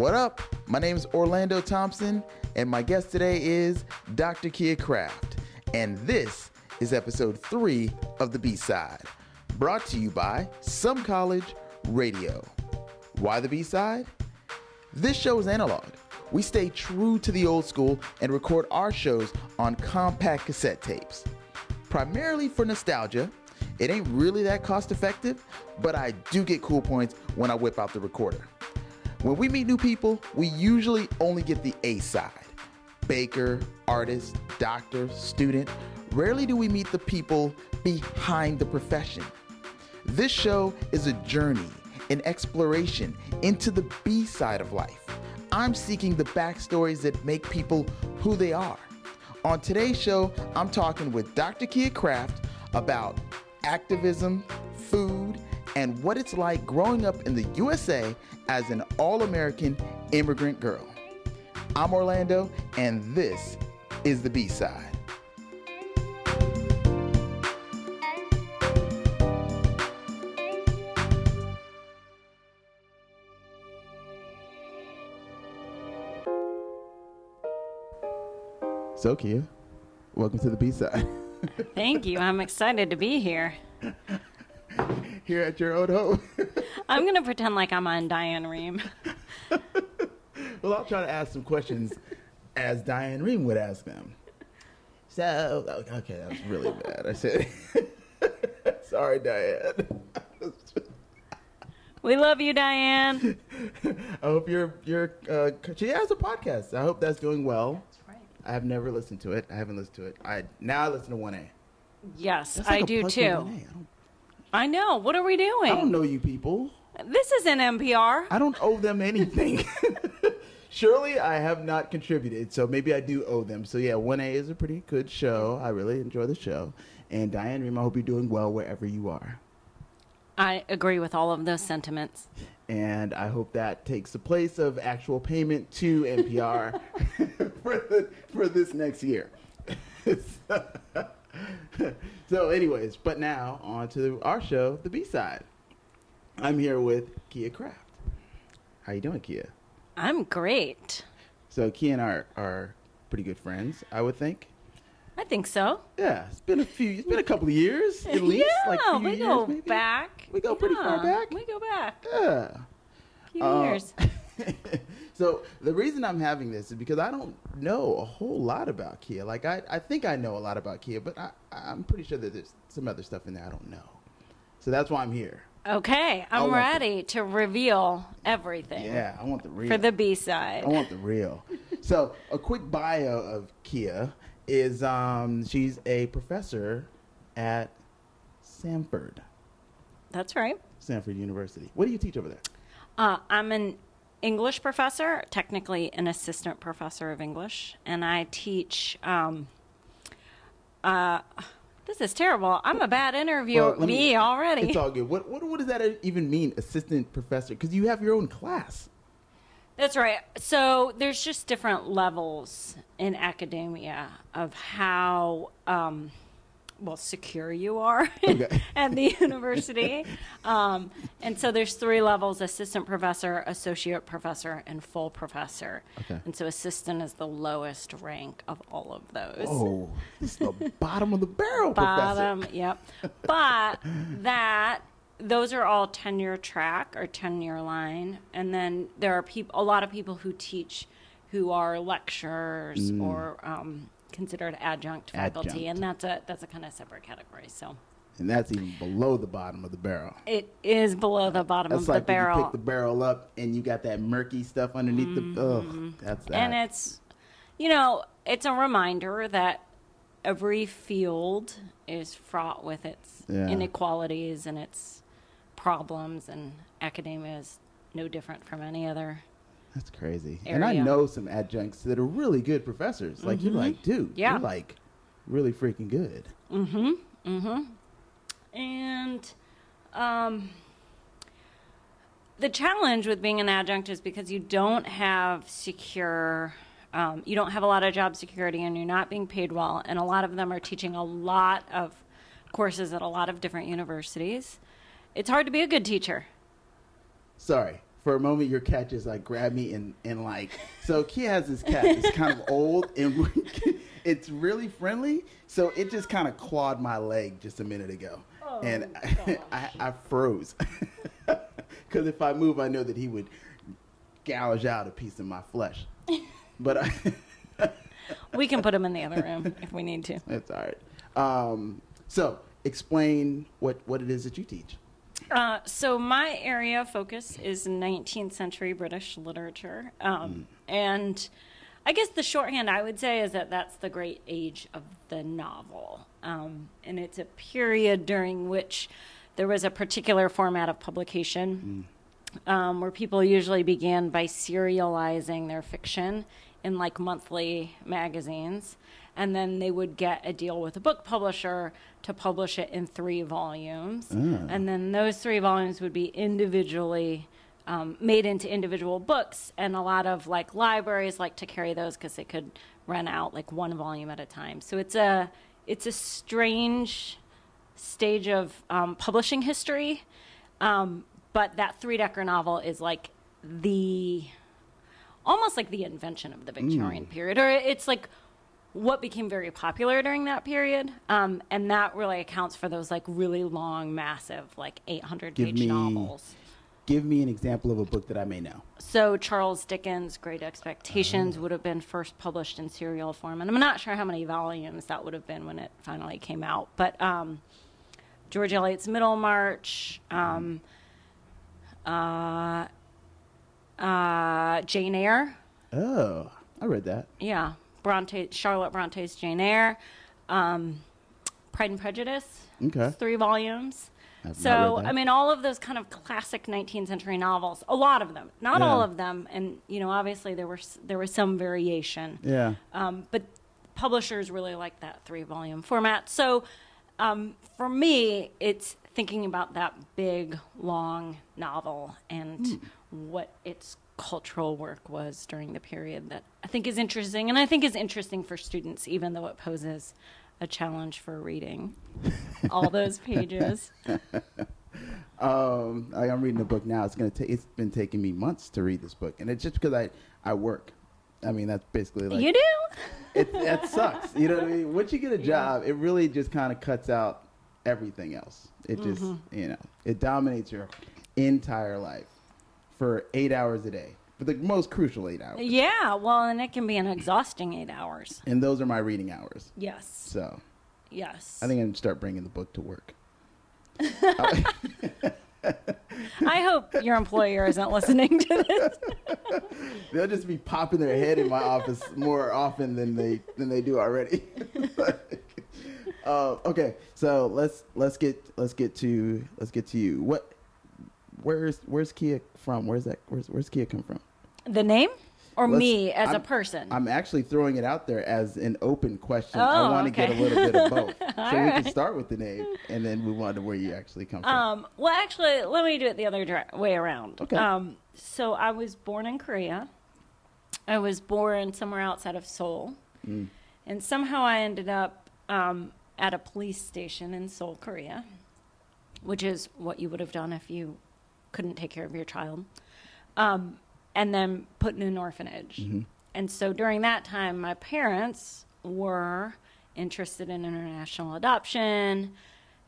What up? My name is Orlando Thompson, and my guest today is Dr. Keya Kraft, And this is episode three of the B side, brought to you by Some College Radio. Why the B side? This show is analog. We stay true to the old school and record our shows on compact cassette tapes. Primarily for nostalgia, it ain't really that cost effective, but I do get cool points when I whip out the recorder. When we meet new people, we usually only get the A side baker, artist, doctor, student. Rarely do we meet the people behind the profession. This show is a journey, an exploration into the B side of life. I'm seeking the backstories that make people who they are. On today's show, I'm talking with Dr. Keya Kraft about activism, food, and what it's like growing up in the USA as an all American immigrant girl. I'm Orlando, and this is the B side. So, Keya, welcome to the B side. Thank you. I'm excited to be here. Here at your old home. I'm going to pretend like I'm on Diane Rehm. well, I'll try to ask some questions as Diane Rehm would ask them. So, okay, that was really bad. I said, sorry, Diane. We love you, Diane. I hope you're, you're, uh, she has a podcast. I hope that's doing well. I have never listened to it. I haven't listened to it. I now I listen to one A. Yes, That's like I a do too. 1A. I don't, I know. What are we doing? I don't know you people. This isn't NPR. I don't owe them anything. Surely I have not contributed, so maybe I do owe them. So yeah, one A is a pretty good show. I really enjoy the show. And Diane Rehm, I hope you're doing well wherever you are. I agree with all of those sentiments. And I hope that takes the place of actual payment to NPR for, the, for this next year. so, anyways, but now on to our show, the B side. I'm here with Keya Kraft. How you doing, Keya? I'm great. So Keya and I are, are pretty good friends, I would think. I think so. Yeah, it's been a few. It's been a couple of years at least. yeah, like few we years, go maybe. back. We go pretty far back. We go back Yeah. a few Uh, years. so the reason I'm having this is because I don't know a whole lot about Keya. Like I, I think I know a lot about Keya, but I, I'm pretty sure that there's some other stuff in there I don't know. So that's why I'm here. Okay, I'm ready to reveal everything Yeah, I want the real. for the B side. I want the real. so a quick bio of Keya is um, she's a professor at Samford, That's right. Samford University. What do you teach over there? Uh, I'm an English professor, technically an assistant professor of English, and I teach. Um, uh, this is terrible. I'm a bad interviewer. Well, let me, already. It's all good. What, what what does that even mean, assistant professor? Because you have your own class. That's right. So there's just different levels in academia of how um, well secure you are Okay. at the university. Um, and so there's three levels: assistant professor, associate professor, and full professor. Okay. And so assistant is the lowest rank of all of those. Oh, this is the bottom of the barrel, Bottom, professor. yep. But that those are all tenure track or tenure line, and then there are people, a lot of people who teach, who are lecturers or um, considered adjunct faculty. Adjunct. and that's a that's a kind of separate category. So And that's even below the bottom of the barrel. it is below the bottom That's of like the when you pick the barrel up and you got that murky stuff underneath the. Mm-hmm. Ugh, that's that. and it's, you know, it's a reminder that every field is fraught with its Yeah. inequalities and its problems, and academia is no different from any other. That's crazy. And I know some adjuncts that are really good professors. Like you're like, dude, Yeah. you're like really freaking good. Mm-hmm. Mm-hmm. And um, the challenge with being an adjunct is because you don't have secure, um, you don't have a lot of job security and you're not being paid well. And a lot of them are teaching a lot of courses at a lot of different universities. It's hard to be a good teacher. Sorry, for a moment your cat just like grabbed me and and like so Kia has this cat it's kind of old and it's really friendly so it just kind of clawed my leg just a minute ago. Oh, and gosh. I, I froze. Because if I move I know that he would gouge out a piece of my flesh. But I We can put him in the other room if we need to. that's all right. Um, so explain what what it is that you teach Uh, so my area of focus is 19th century British literature, um, and I guess the shorthand I would say is that that's the great age of the novel, um, and it's a period during which there was a particular format of publication um, where people usually began by serializing their fiction in like monthly magazines. And then they would get a deal with a book publisher to publish it in three volumes. And then those three volumes would be individually um, made into individual books. And a lot of like libraries like to carry those because they could rent out like one volume at a time. So it's a it's a strange stage of um, publishing history. Um, but that three decker novel is like the almost like the invention of the Victorian period, or it's like what became very popular during that period. Um, and that really accounts for those like really long, massive, like 800 Give page me- novels. give me an example of a book that I may know So Charles Dickens' Great Expectations would have been first published in serial form, and I'm not sure how many volumes that would have been when it finally came out. But um, George Eliot's Middlemarch, um, uh, uh, Jane Eyre, oh I read that yeah, Bronte, Charlotte Bronte's Jane Eyre, um, Pride and Prejudice, Okay. it's three volumes. I've So. I mean, all of those kind of classic 19th century novels, a lot of them, not all of them, and you know, obviously there were there was some variation, yeah um, but publishers really like that three volume format. So, um, for me, it's thinking about that big, long novel and Hmm. what its cultural work was during the period that I think is interesting, and I think is interesting for students, even though it poses a challenge for reading all those pages. Um, I, I'm reading a book now. It's gonna take. It's been taking me months to read this book, and it's just because I I work. I mean, that's basically like you do? it. That sucks. You know what I mean? Once you get a job, it really just kind of cuts out everything else. It just Mm-hmm. you know it dominates your entire life for eight hours a day, for the most crucial eight hours, Yeah, well, and it can be an exhausting eight hours. and those are my reading hours. Yes, So yes. I think I'm gonna start bringing the book to work. I hope your employer isn't listening to this. They'll just be popping their head in my office more often than they than they do already. uh, okay, so let's let's get let's get to let's get to you. What where's where's Keya from? Where's that where's where's Keya come from? The name or Let's- me as a I'm- person? I'm actually throwing it out there as an open question. Oh, I want to get a little bit of both, so we can start with the name and then move on to where you actually come from. Um, well, actually, let me do it the other way around. Okay. Um, so I was born in Korea. I was born somewhere outside of Seoul, Mm. and somehow I ended up um, at a police station in Seoul, Korea, which is what you would have done if you couldn't take care of your child, um, and then put in an orphanage. Mm-hmm. And so during that time, my parents were interested in international adoption,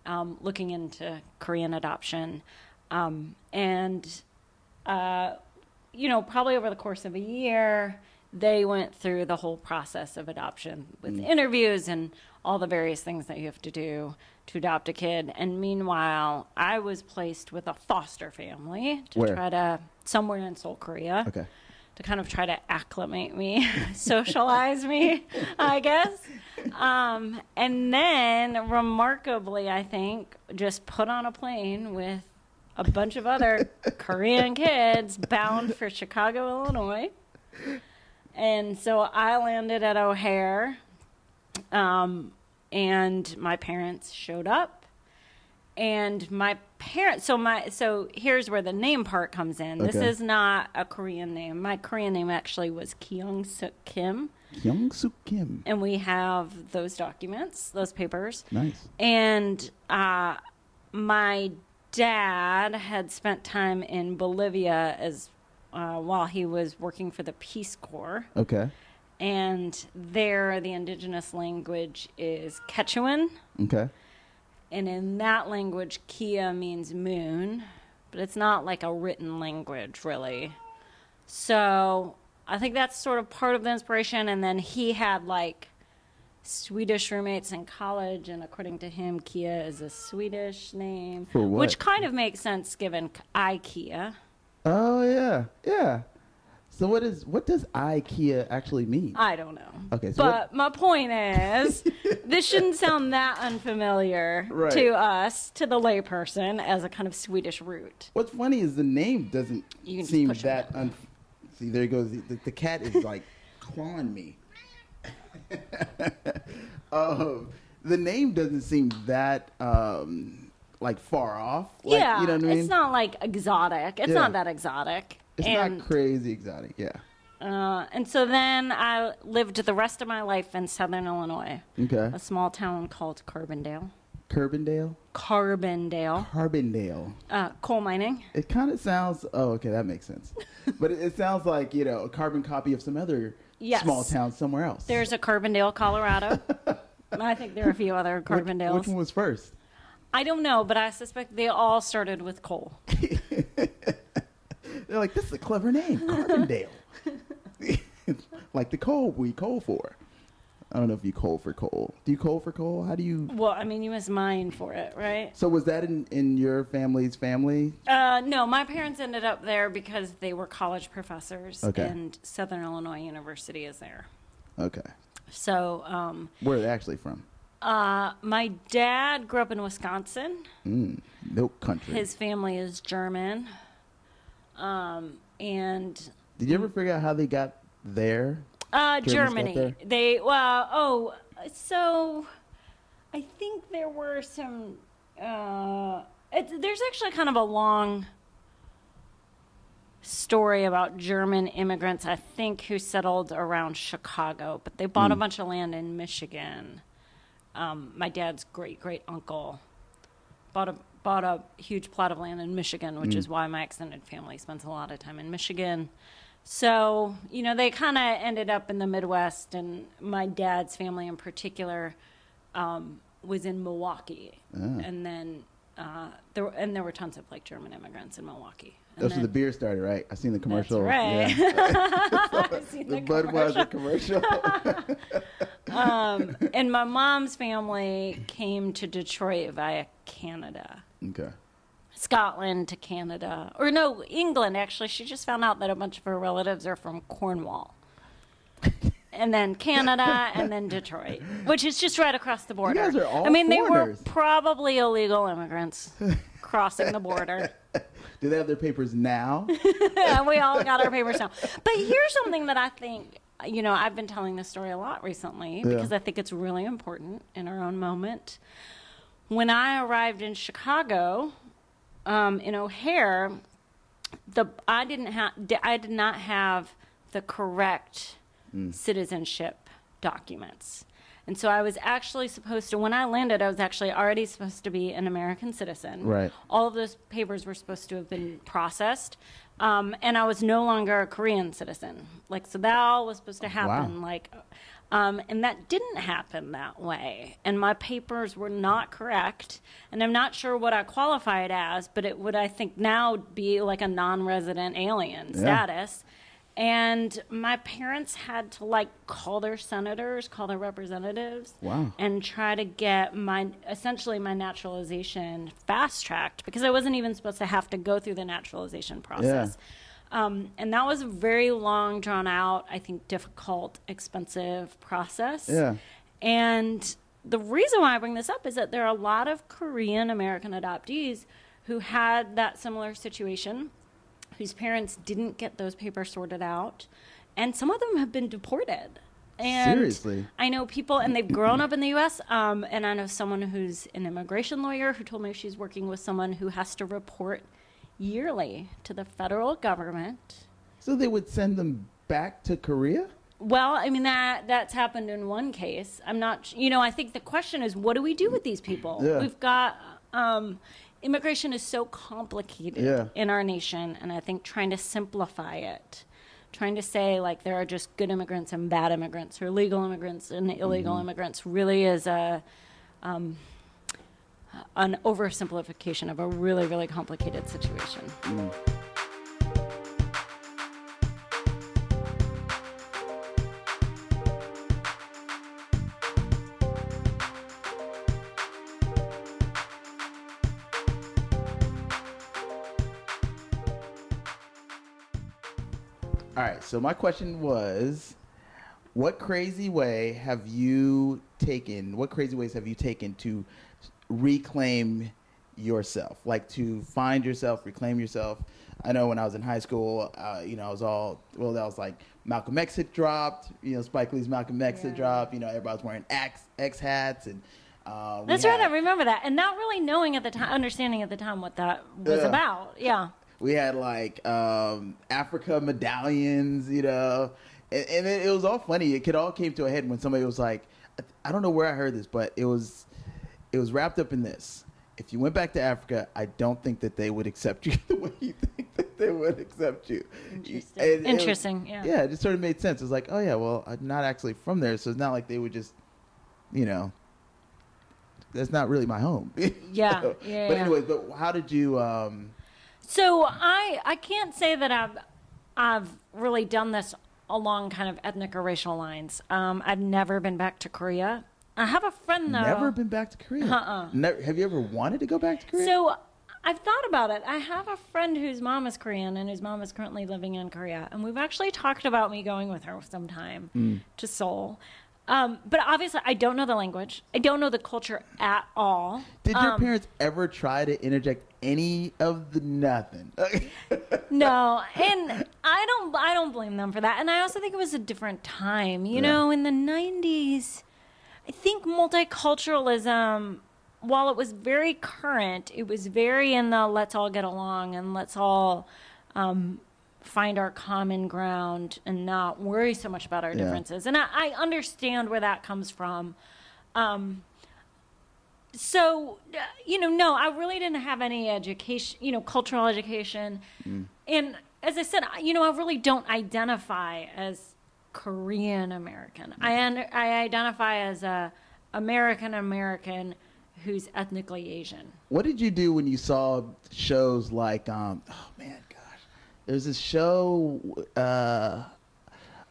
um, looking into Korean adoption. Um, and, uh, you know, probably over the course of a year, they went through the whole process of adoption with interviews and all the various things that you have to do to adopt a kid. And meanwhile, I was placed with a foster family to Where? try to, somewhere in Seoul, Korea okay. to kind of try to acclimate me, socialize me, I guess. Um, and then, remarkably, I think, just put on a plane with a bunch of other Korean kids bound for Chicago, Illinois. And so I landed at O'Hare, um, and my parents showed up. And my parents, so my, so here's where the name part comes in. This is not a Korean name. My Korean name actually was Kyung Suk Kim, kyung Suk Kim. and we have those documents, those papers. Nice. And uh, my dad had spent time in Bolivia as uh, while he was working for the Peace Corps, Okay. And there the indigenous language is Quechuan, Okay. and in that language, Keya means moon, but it's not like a written language really. So I think that's sort of part of the inspiration. And then he had like Swedish roommates in college, and according to him, Keya is a Swedish name, For what? which kind of makes sense given IKEA. Oh yeah, yeah. So what is what does IKEA actually mean? I don't know. Okay, so but my point is, this shouldn't sound that unfamiliar Right. to us, to the layperson, as a kind of Swedish root. What's funny is the name doesn't You can just seem that. Un- See, there he goes the, the, the cat is like clawing me. um, the name doesn't seem that um, like far off. Like, yeah, you know what I mean. it's not like exotic. It's Yeah. not that exotic. It's and, not crazy exotic. Yeah. uh, and so then I lived the rest of my life in Southern Illinois, Okay. a small town called Carbondale. Carbondale. Carbondale, Carbondale. uh, coal mining. It kind of sounds. Oh, okay, that makes sense. but it, it sounds like you know a carbon copy of some other Yes. small town somewhere else. There's a Carbondale, Colorado. I think there are a few other Which- Carbondales. Which, one was first? I don't know, but I suspect they all started with coal. They're like, this is a clever name, Carbondale. like the coal we coal for. I don't know if you coal for coal. Do you coal for coal? How do you? Well, I mean, you must mine for it, right? So was that in, in your family's family? Uh, no, my parents ended up there because they were college professors, Okay. and Southern Illinois University is there. Okay. So, um, Where are they actually from? uh, my dad grew up in Wisconsin. Mm, milk country. His family is German. Um, and Did you ever figure out how they got there? uh, got Germany. there? They, well, oh, so I think there were some. Uh, it, there's actually kind of a long story about German immigrants, I think, who settled around Chicago, but they bought a bunch of land in Michigan. Um, my dad's great great uncle bought a bought a huge plot of land in Michigan, which is why my extended family spends a lot of time in Michigan. So, you know, they kind of ended up in the Midwest, and my dad's family in particular um, was in Milwaukee, and then uh, there were, and there were tons of like German immigrants in Milwaukee. And That's where the beer started, right? I seen the commercial. right. Yeah. The the Budweiser commercial. um, and my mom's family came to Detroit via Canada. Okay. Scotland to Canada. Or no, England actually. She just found out that a bunch of her relatives are from Cornwall. and then Canada and then Detroit, which is just right across the border. guys are all I mean, they were probably illegal immigrants crossing the border. Do they have their papers now? we all got our papers now. But here's something that I think, you know, I've been telling this story a lot recently Yeah. because I think it's really important in our own moment. When I arrived in Chicago, um, in O'Hare, the I didn't have I did not have the correct citizenship documents. And so I was actually supposed to, when I landed, I was actually already supposed to be an American citizen. Right. All of those papers were supposed to have been processed. Um, and I was no longer a Korean citizen. Like, so that all was supposed to happen. Wow. Like, um, and that didn't happen that way. And my papers were not correct. And I'm not sure what I qualified as, but it would, I think, now be like a non resident alien Yeah. status. And my parents had to like call their senators, call their representatives, Wow. and try to get my essentially my naturalization fast tracked because I wasn't even supposed to have to go through the naturalization process. Um, and that was a very long, drawn out, I think, difficult, expensive process. Yeah. And the reason why I bring this up is that there are a lot of Korean American adoptees who had that similar situation, whose parents didn't get those papers sorted out, and some of them have been deported. And Seriously? I know people, and they've grown up in the U.S. Um, and I know someone who's an immigration lawyer who told me she's working with someone who has to report yearly to the federal government. So they would send them back to Korea? Well, I mean that that's happened in one case. I'm not, you know, I think the question is, what do we do with these people? Yeah. We've got, um, immigration is so complicated Yeah. in our nation, and I think trying to simplify it, trying to say like there are just good immigrants and bad immigrants, or legal immigrants and illegal immigrants, really is a um, an oversimplification of a really really complicated situation. All So my question was, what crazy way have you taken? What crazy ways have you taken to reclaim yourself? Like to find yourself, reclaim yourself. I know when I was in high school, uh, you know, I was all well. That was like Malcolm X had dropped. You know, Spike Lee's Malcolm X had dropped. You know, everybody was wearing X X hats and. Uh, That's right. I had- remember that, and not really knowing at the time, understanding at the time what that was Yeah. about. Yeah. We had like um, Africa medallions, you know, and, and it, it was all funny. It could all came to a head when somebody was like, I don't know where I heard this, but it was it was wrapped up in this. If you went back to Africa, I don't think that they would accept you the way you think that they would accept you. Interesting. And it was- Interesting, yeah. Yeah, it just sort of made sense. It was like, oh yeah, well, I'm not actually from there, so it's not like they would just, you know, that's not really my home. Yeah, So- yeah, But yeah. but how did you? um So I I can't say that I've I've really done this along kind of ethnic or racial lines. Um, I've never been back to Korea. I have a friend though. Never been back to Korea. Uh-uh. Never, have you ever wanted to go back to Korea? So I've thought about it. I have a friend whose mom is Korean and whose mom is currently living in Korea, and we've actually talked about me going with her sometime Mm. to Seoul. Um, but obviously, I don't know the language. I don't know the culture at all. Did your Um, parents ever try to interject any of the nothing? No, and I don't I don't blame them for that. And I also think it was a different time. You Yeah. know, in the 90s, I think multiculturalism while it was very current, it was very in the let's all get along and let's all um, find our common ground and not worry so much about our Yeah. differences. And I, I understand where that comes from. Um, so uh, you know no i really didn't have any education you know cultural education and as i said you know i really don't identify as korean american i un- i identify as a american american who's ethnically asian what did you do when you saw shows like, um, oh man, there's this show. Uh,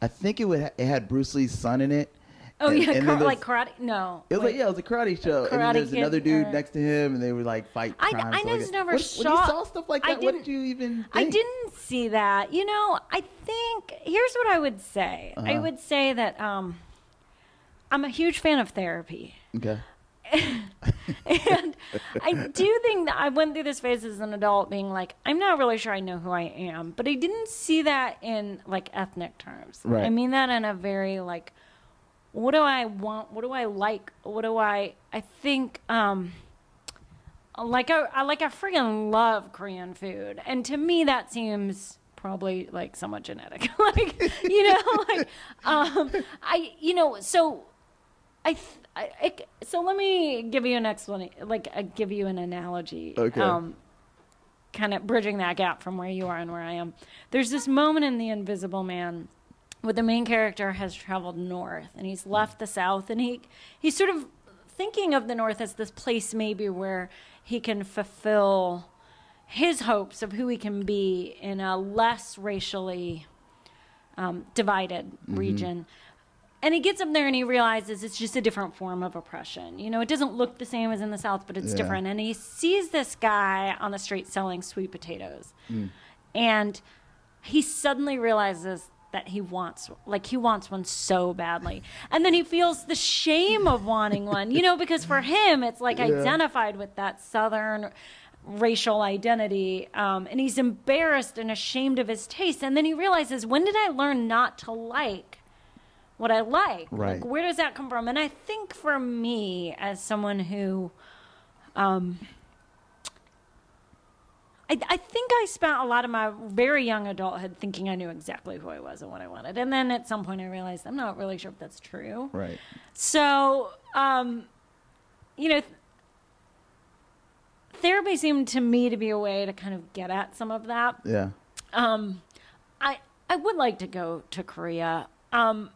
I think it would it had Bruce Lee's son in it. oh And- yeah and kar- there's- like karate no It was wait. like yeah, it was a karate show, and then Karate there's another dude uh, next to him, and they would like fight I- crimes. I like just that. never when, saw- When you saw stuff like I that, what did didn't- you even? I didn't see that. You know, I think here's what I would say. I Uh-huh. would say that um, I'm a huge fan of therapy. Okay. and I do think that I went through this phase as an adult being like, I'm not really sure I know who I am. But I didn't see that in like ethnic terms. Right. I mean that in a very like what do I want? What do I like? What do I I think um like I, I like I freaking love Korean food. And to me that seems probably like somewhat genetic. like you know, like um I you know, so I, th- I, I so let me give you an explanation, like uh, give you an analogy. Okay. Um, kind of bridging that gap from where you are and where I am. There's this moment in The Invisible Man where the main character has traveled north and he's left the south and he he's sort of thinking of the north as this place maybe where he can fulfill his hopes of who he can be in a less racially um, divided region. And he gets up there and he realizes it's just a different form of oppression. You know, it doesn't look the same as in the South, but it's Yeah. different. And he sees this guy on the street selling sweet potatoes. And he suddenly realizes that he wants like he wants one so badly and then he feels the shame of wanting one you know because for him it's like Yeah. identified with that southern racial identity um, and he's embarrassed and ashamed of his taste and then he realizes when did i learn not to like what i like Right. like where does that come from and i think for me as someone who um, I, I think I spent a lot of my very young adulthood thinking I knew exactly who I was and what I wanted. And then at some point I realized I'm not really sure if that's true. Right. So, um, you know, th- therapy seemed to me to be a way to kind of get at some of that. Yeah. Um, I I would like to go to Korea. Um,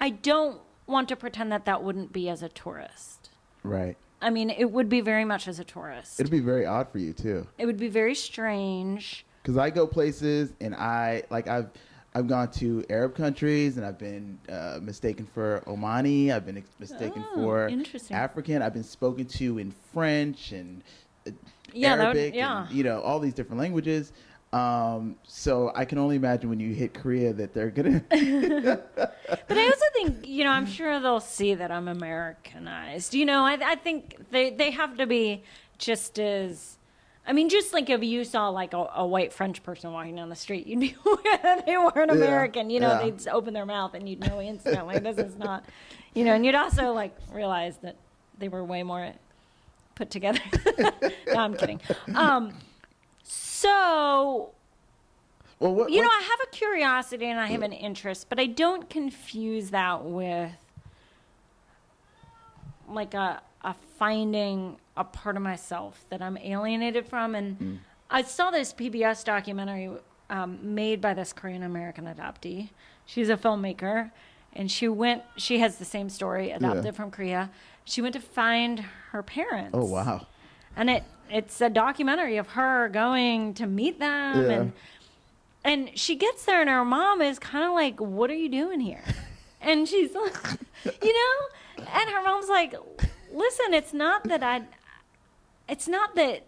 I don't want to pretend that that wouldn't be as a tourist. Right. I mean, it would be very much as a tourist. It'd be very odd for you too. it would be very strange. because I go places and I like I've I've gone to Arab countries and I've been uh, mistaken for Omani. I've been mistaken Oh, for. African. I've been spoken to in French and uh, Yeah, that would- Arabic yeah. and you know all these different languages. Um, so I can only imagine when you hit Korea that they're gonna. But I also think, you know, I'm sure they'll see that I'm Americanized. You know, I, I think they, they have to be just as. I mean, just like if you saw like a, a white French person walking down the street, you'd be they weren't American. You know, yeah. they'd open their mouth and you'd know instantly this is not. You know, and you'd also like realize that they were way more put together. no, I'm kidding. Um, so well, what, you know, I have a curiosity and I have an interest, but I don't confuse that with like a a finding a part of myself that I'm alienated from. And I saw this PBS documentary um, made by this Korean American adoptee. She's a filmmaker, and she went. She has the same story, adopted Yeah. from Korea. She went to find her parents oh wow. and it it's a documentary of her going to meet them Yeah. and and she gets there and her mom is kind of like what are you doing here and she's like you know and her mom's like listen it's not that i it's not that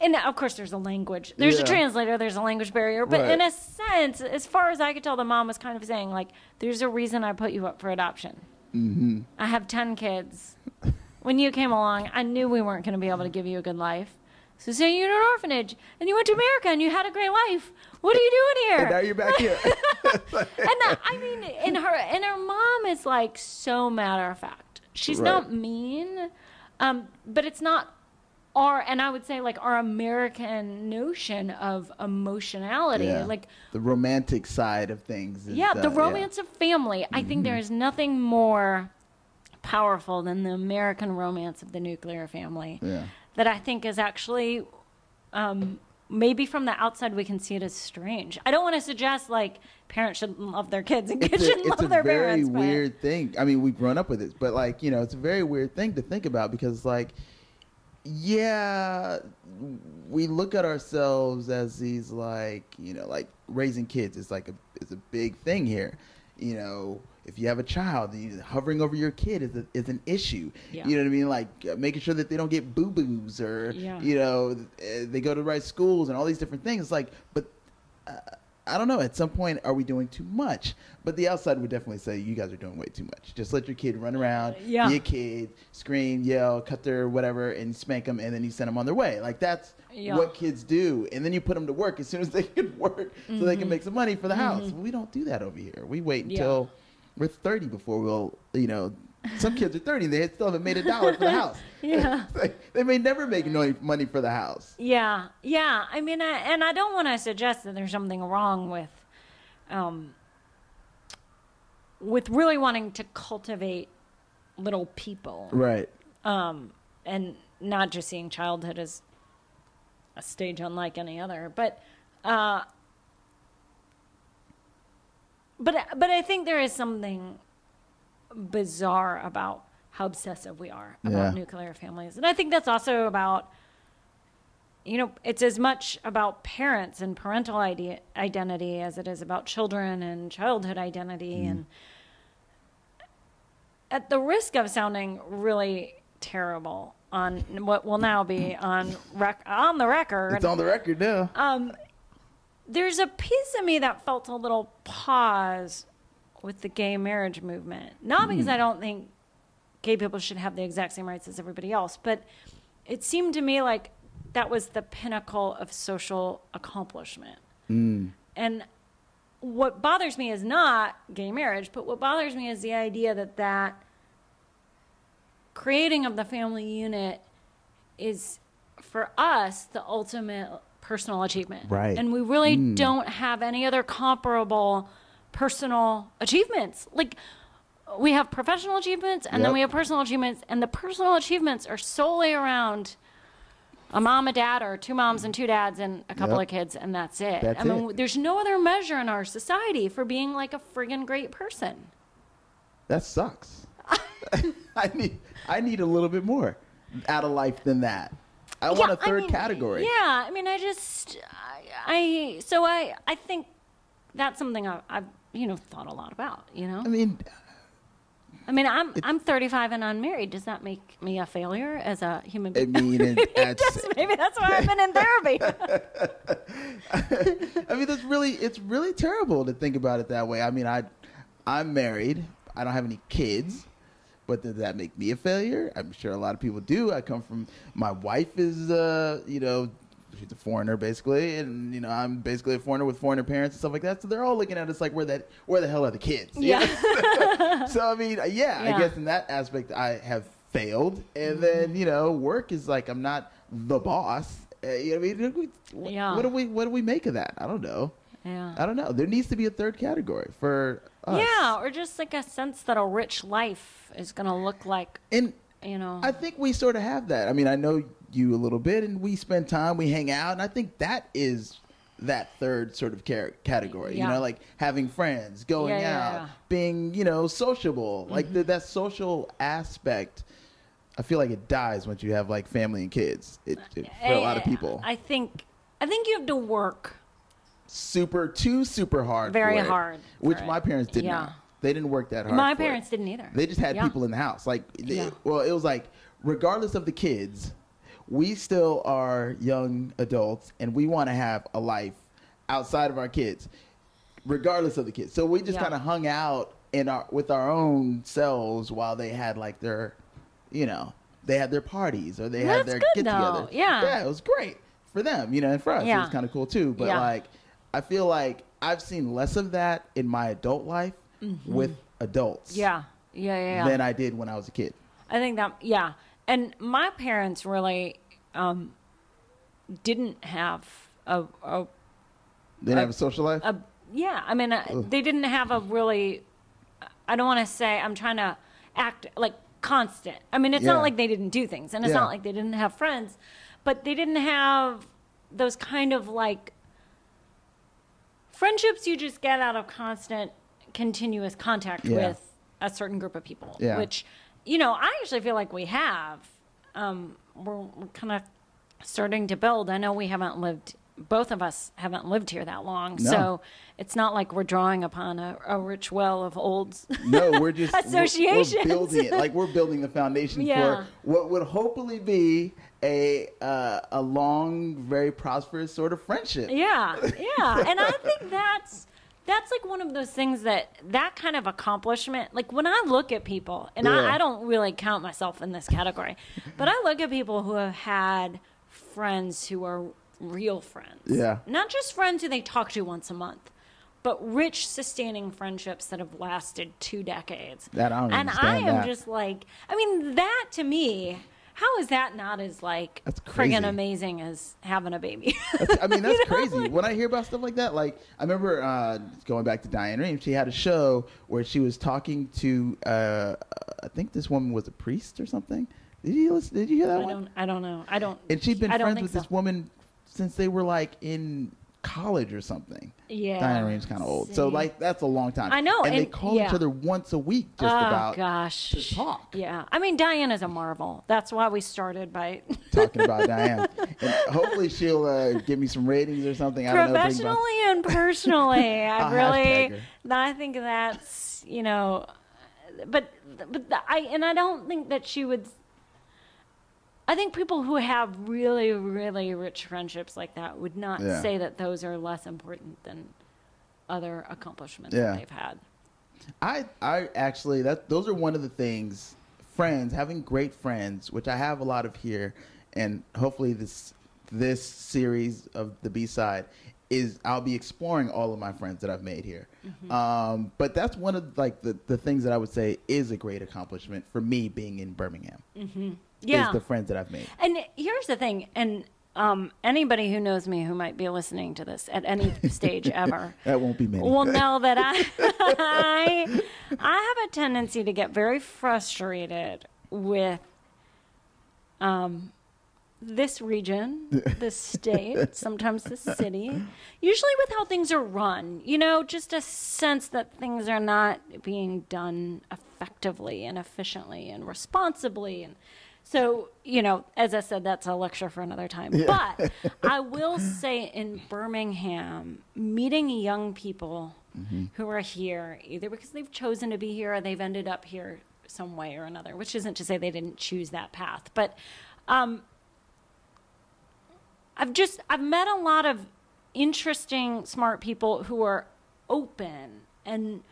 and of course there's a language there's Yeah. a translator there's a language barrier but Right. in a sense as far as i could tell the mom was kind of saying like there's a reason i put you up for adoption Mm-hmm. I have 10 kids. When you came along, I knew we weren't going to be able to give you a good life. So, say you're in an orphanage and you went to America and you had a great life. What are you doing here? And now you're back here. and that, I mean, and her and her mom is like so matter of fact. She's Right. not mean, um, but it's not our and I would say like our American notion of emotionality, Yeah. like the romantic side of things. yeah, the uh, romance of family. I think there is nothing more powerful than the American romance of the nuclear family. Yeah. That I think is actually, um, maybe from the outside we can see it as strange. I don't want to suggest like parents shouldn't love their kids and kids it's a, shouldn't it's a love their very parents. but- weird thing. I mean, we've grown up with it, but like you know, it's a very weird thing to think about because like, yeah, we look at ourselves as these like you know like raising kids is like a is a big thing here. You know, if you have a child, hovering over your kid is a, is an issue. Yeah. You know what I mean? Like uh, making sure that they don't get boo boos or Yeah. you know uh, they go to the right schools and all these different things. Like, but I don't know. At some point, are we doing too much? But the outside would definitely say you guys are doing way too much. Just let your kid run around, Yeah. be a kid, scream, yell, cut their whatever, and spank them, and then you send them on their way. Like that's Yeah. what kids do. And then you put them to work as soon as they can work, so they Mm-hmm. can make some money for the house. We don't do that over here. We wait until we're thirty before we'll, you know. Some kids are thirty; and they still haven't made a dollar for the house. Yeah. they may never make no money for the house. Yeah, yeah. I mean, I, and I don't want to suggest that there's something wrong with, um, with really wanting to cultivate little people, Right. um, and not just seeing childhood as a stage unlike any other. But, uh, but but I think there is something bizarre about how obsessive we are about Yeah. nuclear families, and I think that's also about you know, it's as much about parents and parental ide- identity as it is about children and childhood identity. And at the risk of sounding really terrible on what will now be on rec- on the record, It's on the record now. um, there's a piece of me that felt a little pause with the gay marriage movement. Not because hmm. I don't think gay people should have the exact same rights as everybody else, but it seemed to me like that was the pinnacle of social accomplishment. Hmm. And what bothers me is not gay marriage, but what bothers me is the idea that that creating of the family unit is for us the ultimate personal achievement. Right. And we really hmm. don't have any other comparable personal achievements. Like we have professional achievements and then we have personal achievements, and the personal achievements are solely around a mom, a dad, or two moms and two dads and a couple Yep. of kids, and that's it. That's I mean, it. there's no other measure in our society for being like a friggin' great person. That sucks. I need I need a little bit more out of life than that. I want a third mean, category. Yeah, I mean, I just, I, I so I, I think that's something I, I've, you know, thought a lot about. You know, I mean, I mean, I'm I'm 35 and unmarried. Does that make me a failure as a human I being? mean, it, Maybe it that's. Maybe that's why I've been in therapy. I mean, that's really it's really terrible to think about it that way. I mean, I I'm married. I don't have any kids. But does that make me a failure? I'm sure a lot of people do. I come from my wife is uh, you know, she's a foreigner basically, and you know, I'm basically a foreigner with foreigner parents and stuff like that. So they're all looking at us like where that where the hell are the kids? You yeah. so I mean, yeah, Yeah. I guess in that aspect I have failed, and then you know, work is like I'm not the boss. Uh, you know what I mean? What, Yeah. what do we what do we make of that? I don't know. yeah. I don't know. There needs to be a third category for us. Yeah, or just like a sense that a rich life is going to look like, and you know. I think we sort of have that. I mean, I know you a little bit, and we spend time, we hang out, and I think that is that third sort of car- category. You know, like having friends, going Yeah, yeah, out, yeah. Mm-hmm. being you know sociable. Like the, that social aspect. I feel like it dies once you have like family and kids. It, it for a lot of people. I think, I think you have to work super too super hard. very it, hard. which my parents did Yeah. not. They didn't work that hard. My for it. parents didn't either. They just had Yeah. people in the house. Like, they- Yeah. well, it was like, regardless of the kids, we still are young adults and we want to have a life outside of our kids, regardless of the kids. So we just Yeah. kind of hung out in our with our own selves while they had like their, you know, they had their parties or they had their get together. Yeah. yeah, it was great for them, you know, and for us it was kind of cool too. But like, I feel like I've seen less of that in my adult life with adults Mm-hmm. Yeah. Yeah. Yeah. yeah. than I did when I was a kid. I think that yeah, and my parents really um, didn't have a, a, They didn't Uh, have a social life. a yeah. I mean, uh, they didn't have a really. I don't want to say I'm trying to act like constant. I mean, it's Yeah. not like they didn't do things, and it's Yeah. not like they didn't have friends, but they didn't have those kind of like friendships you just get out of constant, continuous contact Yeah. with a certain group of people. Yeah. Which, you know, I actually feel like we have. Um, we're we're kind of starting to build. I know we haven't lived. Both of us haven't lived here that long, No. so it's not like we're drawing upon a, a rich well of old. no, we're just we're- We're, Associations. building it. Like we're building the foundation Yeah. for what would hopefully be a uh, a long, very prosperous sort of friendship. Yeah, yeah, and I think that's that's like one of those things that that kind of accomplishment. Like when I look at people, and Yeah. I, I don't really count myself in this category, but I look at people who have had friends who are real friends. Yeah. not just friends who they talk to once a month. But rich, sustaining friendships that have lasted two decades. That I don't and I am that. just like, I mean, that to me, how is that not as like That's crazy. friggin' amazing as having a baby? I mean, that's You know, crazy. when I hear about stuff like that, like I remember uh, going back to Diane Rehm, she had a show where she was talking to, uh, I think this woman was a priest or something. Did you listen? Did you hear that I one? don't. I don't know. I don't. And she'd been friends with so. this woman since they were like in college or something. Yeah. Diane Rehm's kind of old, so like that's a long time. I know, and, they and- call each other once a week just oh about gosh. to talk. Yeah. I mean, Diane is a marvel. That's why we started by talking about Diane. And hopefully she'll uh, give me some ratings or something. I don't know. professionally and personally. I really. I think that's you know, but but the, I and I don't think that she would. I think people who have really, really rich friendships like that would not Yeah. say that those are less important than other accomplishments Yeah. that they've had. I I actually that those are one of the things friends having great friends which I have a lot of here and hopefully this this series of the B side is I'll be exploring all of my friends that I've made here. Um, but that's one of like the, the things that I would say is a great accomplishment for me being in Birmingham. Yeah. Is the friends that I've made. And here's the thing, and um, anybody who knows me who might be listening to this at any stage ever That won't be many. will know that I, I I have a tendency to get very frustrated with um, this region, this state, sometimes this city, usually with how things are run. You know, just a sense that things are not being done effectively and efficiently and responsibly and so, you know, as I said, that's a lecture for another time. But I will say in Birmingham, meeting young people who are here, either because they've chosen to be here or they've ended up here some way or another, which isn't to say they didn't choose that path. But um, I've just, I've met a lot of interesting, smart people who are open and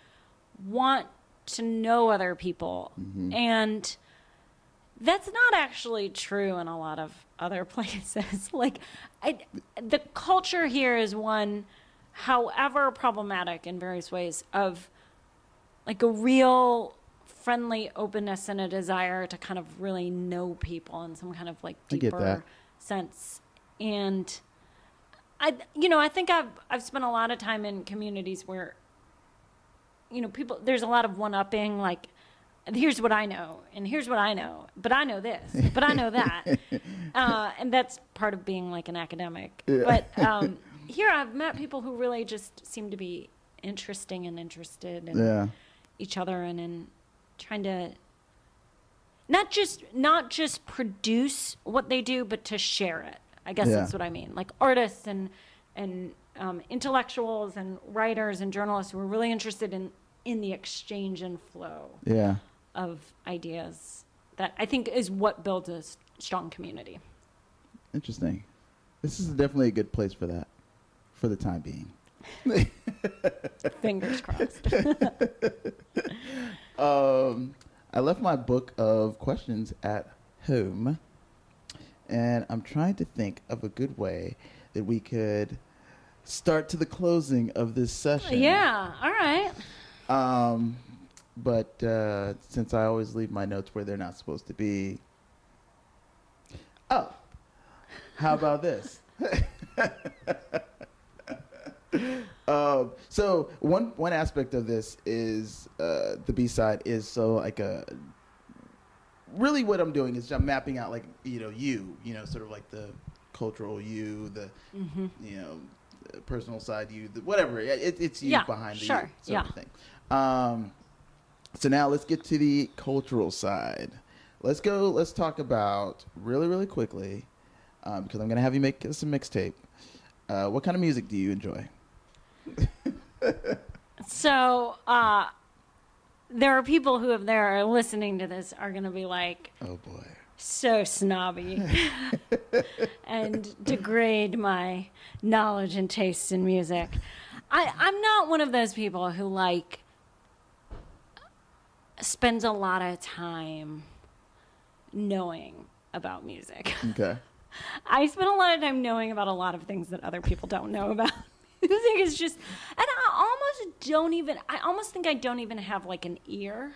want to know other people. And that's not actually true in a lot of other places. like, I, the culture here is one, however problematic in various ways, of like a real friendly openness and a desire to kind of really know people in some kind of like I get that. deeper sense. And I, you know, I think I've I've spent a lot of time in communities where, you know, people there's a lot of one upping like here's what I know, and here's what I know, but I know this, but I know that, uh, and that's part of being like an academic. But um, here, I've met people who really just seem to be interesting and interested in yeah. each other and in trying to not just not just produce what they do, but to share it. I guess Yeah. that's what I mean. Like artists and and um, intellectuals and writers and journalists who are really interested in in the exchange and flow Yeah. Of ideas that I think is what builds a s- strong community. Interesting. This is definitely a good place for that, for the time being. Fingers crossed. Um, I left my book of questions at home, and I'm trying to think of a good way that we could start to the closing of this session. yeah. All right. Um, but uh, since I always leave my notes where they're not supposed to be, oh, how about this? um, so one one aspect of this is uh, the B side is so like a really what I'm doing is I'm mapping out like you know you you know sort of like the cultural you the Mm-hmm. you know the personal side you the, whatever it, it's you Yeah, behind the sure, you sort yeah. of thing. Um, so now let's get to the cultural side. Let's go. Let's talk about really, really quickly, um, because I'm gonna have you make us a mixtape. Uh, what kind of music do you enjoy? So uh, there are people who, if they're listening to this, are going to be like, Oh boy. so snobby and degrade my knowledge and taste in music. I, I'm not one of those people who like spends a lot of time knowing about music. Okay. I spend a lot of time knowing about a lot of things that other people don't know about. music is just, and I almost don't even. I almost think I don't even have like an ear.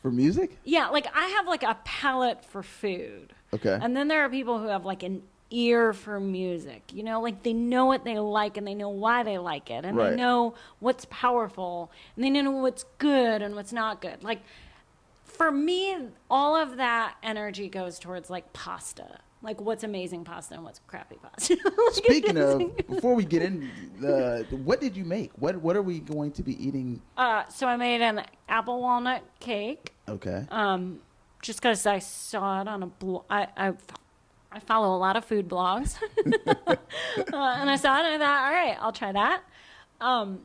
For music? Yeah, like I have like a palate for food. Okay. And then there are people who have like an ear for music. You know, like they know what they like and they know why they like it and Right. they know what's powerful and they know what's good and what's not good. Like for me, all of that energy goes towards like pasta. Like what's amazing pasta and what's crappy pasta. Like, Speaking of, before we get in, the what did you make? What What are we going to be eating? uh, so I made an apple walnut cake. Okay. um, just because I saw it on a blog. I, I, I follow a lot of food blogs, uh, and I saw it and I thought, all right, I'll try that. Um,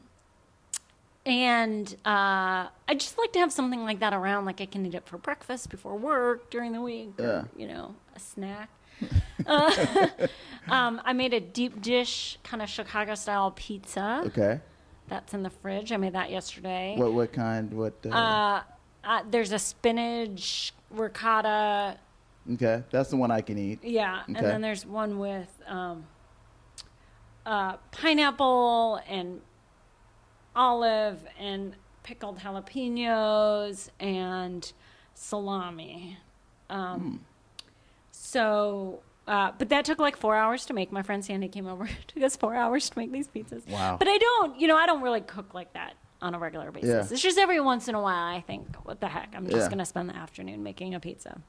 and uh, I just like to have something like that around, like I can eat it for breakfast before work during the week, or, Yeah. you know, a snack. uh, um, I made a deep dish kind of Chicago style pizza. Okay. That's in the fridge. I made that yesterday. What What kind? What? Uh, Uh, uh, there's a spinach ricotta. Okay, that's the one I can eat. Yeah, and then there's one with um, uh, pineapple and olive and pickled jalapenos and salami. Um, So Uh, but that took like four hours to make. My friend Sandy came over. It took us four hours to make these pizzas. Wow. But I don't, you know, I don't really cook like that on a regular basis. Yeah. It's just every once in a while I think, what the heck? I'm just Yeah. going to spend the afternoon making a pizza.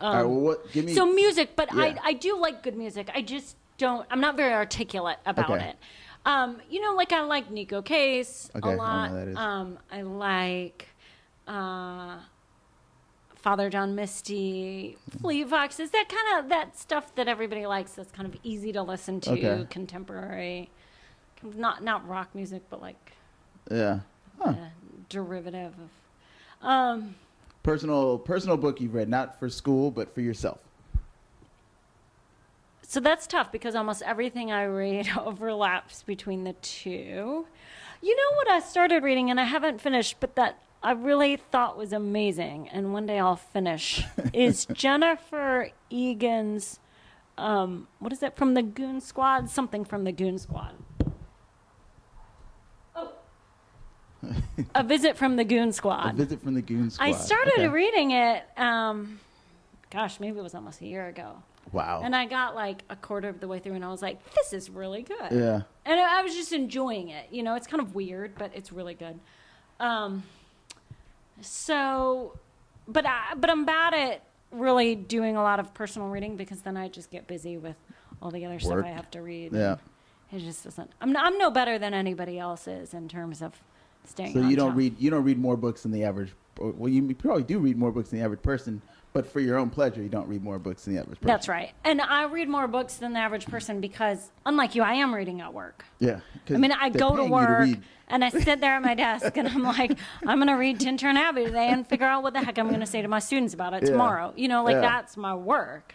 Right, well, what? Give me. So music, but Yeah. I, I do like good music. I just don't. I'm not very articulate about Okay. it. Um, you know, like I like Neko Case Okay, I a lot. is. Um, I like uh, Father John Misty, Fleet Foxes. That kind of that stuff that everybody likes. That's kind of easy to listen to, Okay. contemporary, not not rock music, but like yeah. Huh. derivative of. Um, Personal personal book you've read, not for school, but for yourself. So that's tough because almost everything I read overlaps between the two. You know what I started reading and I haven't finished, but that I really thought was amazing, and one day I'll finish, is Jennifer Egan's, um, what is it, from the Goon Squad? Something from the Goon Squad. Oh. A visit from the Goon Squad. A visit from the Goon Squad. I started Okay. reading it, um, gosh, maybe it was almost a year ago. Wow. And I got like a quarter of the way through, and I was like, "This is really good." yeah. And I I was just enjoying it. You know, it's kind of weird, but it's really good. Um, so, but I, but I'm bad at really doing a lot of personal reading because then I just get busy with all the other Work. stuff I have to read. Yeah. It just doesn't. I'm I'm no better than anybody else is in terms of staying. So you don't top. read you don't read more books than the average. Well, you probably do read more books than the average person, but for your own pleasure, you don't read more books than the average person. That's right. And I read more books than the average person because, unlike you, I am reading at work. Yeah. I mean, I go to work read. and I sit there at my desk and I'm like, I'm going to read Tintern Abbey today and figure out what the heck I'm going to say to my students about it Yeah. tomorrow. You know, like Yeah. that's my work.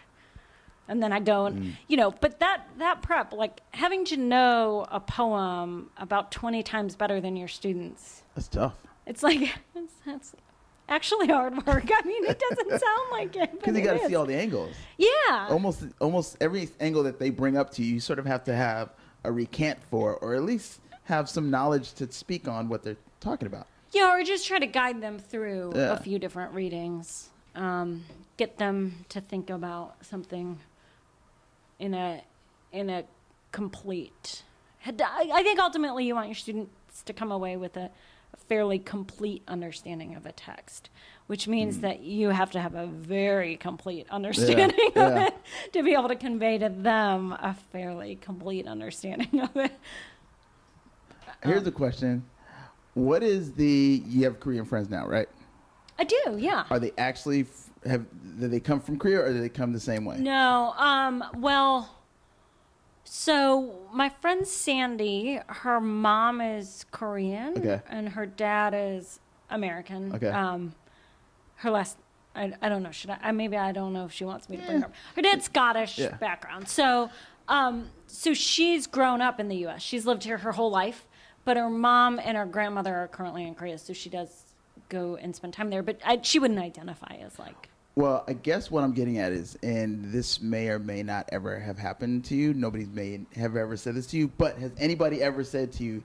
And then I don't, Mm. you know, but that that prep, like having to know a poem about 20 times better than your students, That's tough. it's like it's, it's actually hard work. I mean, it doesn't sound like it, Because but you got to see all the angles. Yeah. Almost, almost every angle that they bring up to you, you sort of have to have a recant for, or at least have some knowledge to speak on what they're talking about. Yeah, or just try to guide them through Yeah. a few different readings. Um, get them to think about something in a in a complete. I think ultimately you want your students to come away with a, a fairly complete understanding of a text, which means that you have to have a very complete understanding of yeah. it to be able to convey to them a fairly complete understanding of it. Here's Um, the question: What is the? You have Korean friends now, right? I do, yeah. Are they actually f- have? Do they come from Korea, or do they come the same way? No. Um. Well. So my friend Sandy, her mom is Korean, Okay. and her dad is American. Okay. Um, her last, I, I don't know. Should I, I? Maybe I don't know if she wants me to bring her. Her dad's Scottish Yeah. background. So, um, so she's grown up in the U.S. She's lived here her whole life, but her mom and her grandmother are currently in Korea, so she does go and spend time there. But I, she wouldn't identify as like. Well, I guess what I'm getting at is, and this may or may not ever have happened to you. Nobody may have ever said this to you, but has anybody ever said to you,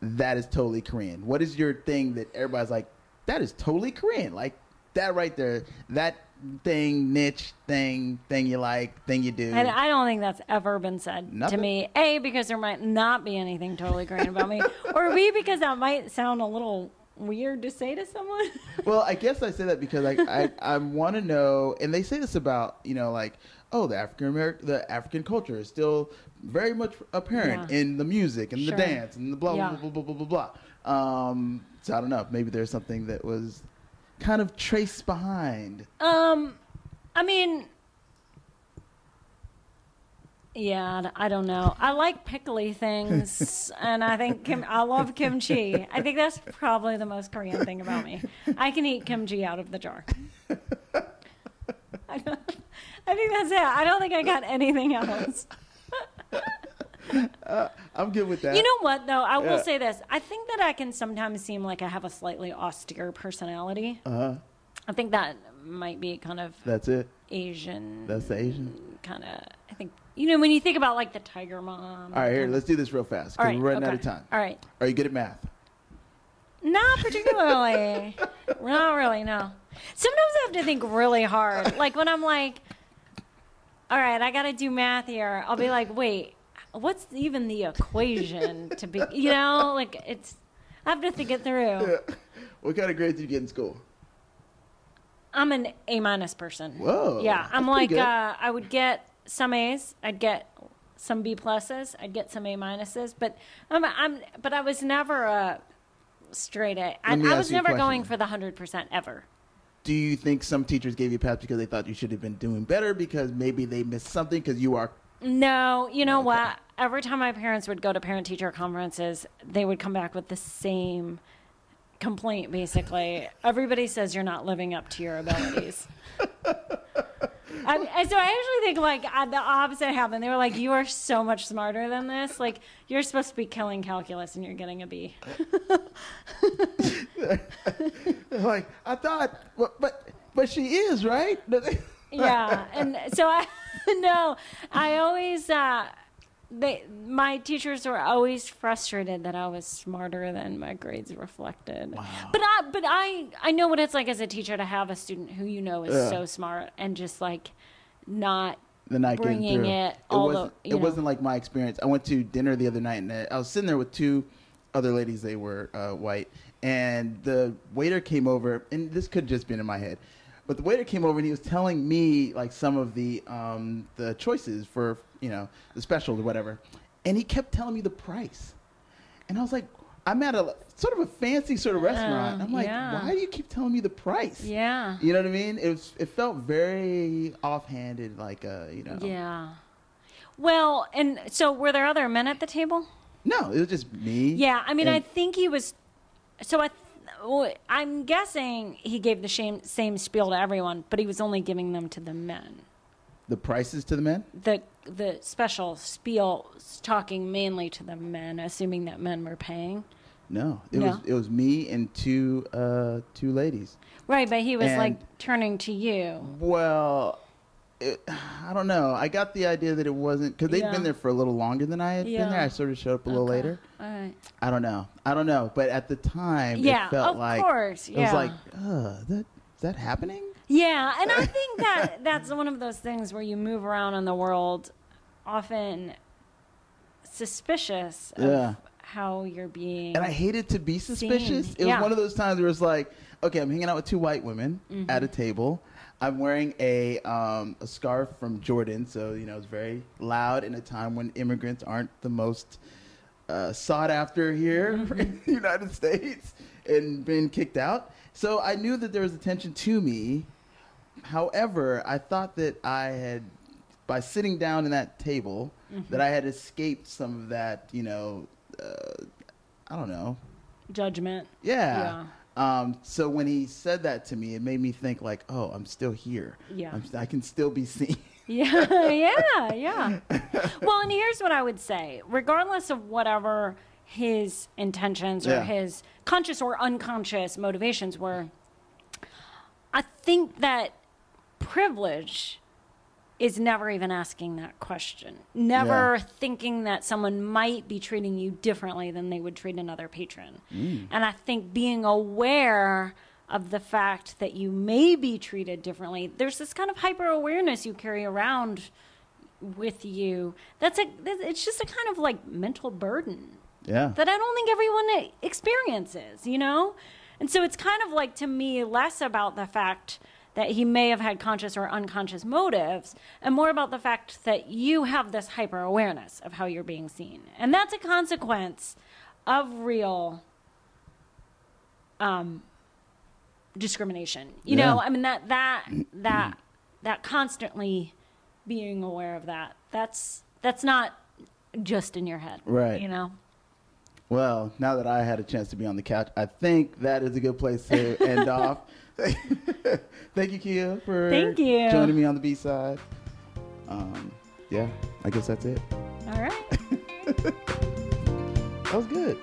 that is totally Korean? What is your thing that everybody's like, that is totally Korean? Like that right there, that thing, niche thing, thing you like, thing you do. And I don't think that's ever been said Nothing? to me. A, because there might not be anything totally Korean about me, or B, because that might sound a little weird to say to someone. Well, I guess I say that because like I I want to know, and they say this about you know like oh the African American the African culture is still very much apparent Yeah. in the music and Sure. the dance and the blah Yeah. blah blah blah blah blah blah. Um, so I don't know. Maybe there's something that was kind of traced behind. Um, I mean, yeah, I don't know. I like pickly things, and I think kim- I love kimchi. I think that's probably the most Korean thing about me. I can eat kimchi out of the jar. I, don't, I think that's it. I don't think I got anything else. I'm good with that. You know what, though? I will Yeah. say this. I think that I can sometimes seem like I have a slightly austere personality. uh-huh. I think that might be kind of That's it. Asian. That's the Asian. kind of. I think you know when you think about like the tiger mom. All right, here, let's do this real fast All because right, we're running out of time. All right, Are you good at math? not particularly. not really. No. Sometimes I have to think really hard. Like when I'm like, all right, I got to do math here. I'll be like, wait, what's even the equation to be, you know, like it's, I have to think it through. What kind of grades did you get in school? I'm an A minus person. Whoa, Yeah, I'm like, uh, I would get some A's, I'd get some B pluses, I'd get some A minuses, but I'm, I'm, but I was never a straight A. I, I was never going for the hundred percent ever. Do you think some teachers gave you a pass because they thought you should have been doing better because maybe they missed something because you are No, you know what? Every time my parents would go to parent teacher conferences, they would come back with the same complaint basically. Everybody says you're not living up to your abilities. I, and so I actually think like uh, the opposite happened. They were like, "You are so much smarter than this. Like you're supposed to be killing calculus, and you're getting a B." like I thought, but but, but she is right. yeah, and so I no, I always uh, they my teachers were always frustrated that I was smarter than my grades reflected. But I but I I know what it's like as a teacher to have a student who you know is Yeah. so smart and just like not the night Bringing through. it all the- wasn't, it know. wasn't like my experience. I went to dinner the other night and I was sitting there with two other ladies. They were uh, white, and the waiter came over, and this could just been in my head, but the waiter came over and he was telling me like some of the um, the choices for you know the specials or whatever, and he kept telling me the price, and I was like. I'm at a sort of a fancy sort of restaurant. Uh, I'm like, yeah. why do you keep telling me the price? yeah. You know what I mean? It was. It felt very offhanded, like uh, you know. Yeah. Well, and so were there other men at the table? No, it was just me. Yeah, I mean, I think he was. So I, well, I'm guessing he gave the same same spiel to everyone, but he was only giving them to the men. the prices to the men. The the special spiel talking mainly to the men, assuming that men were paying. No, it No? was it was me and two uh two ladies. Right, but he was like turning to you. Well, it, I don't know. I got the idea that it wasn't because they'd Yeah. been there for a little longer than I had been there. I sort of showed up a little Okay. later. All right. I don't know. I don't know. But at the time, Yeah, it felt of like course. it was like, uh, that is that happening? Yeah, and I think that that's one of those things where you move around in the world, often suspicious of Yeah. how you're being. And I hated to be suspicious. Seen. It was one of those times where it's like, okay, I'm hanging out with two white women Mm-hmm. at a table. I'm wearing a um, a scarf from Jordan, so you know it's very loud in a time when immigrants aren't the most uh, sought after here Mm-hmm. in the United States and been kicked out. So I knew that there was attention to me. However, I thought that I had, by sitting down in that table, Mm-hmm. that I had escaped some of that, you know, uh, I don't know, judgment. yeah. Um, so when he said that to me, it made me think like, oh, I'm still here. Yeah. I'm, I can still be seen. Yeah, yeah, yeah. Well, and here's what I would say regardless of whatever his intentions or Yeah. his conscious or unconscious motivations were, I think that privilege is never even asking that question. Never Yeah. thinking that someone might be treating you differently than they would treat another patron. Mm. And I think being aware of the fact that you may be treated differently, there's this kind of hyper awareness you carry around with you. That's a it's just a kind of like mental burden Yeah. that I don't think everyone experiences, you know? And so it's kind of like to me less about the fact that he may have had conscious or unconscious motives and more about the fact that you have this hyper awareness of how you're being seen. And that's a consequence of real um discrimination. You Yeah. know, I mean that that that that constantly being aware of that. That's that's not just in your head. Right. You know? Well, now that I had a chance to be on the couch, I think that is a good place to end off. Thank you, Keya, for Thank you. joining me on the B side. Um, yeah, I guess that's it. All right. That was good.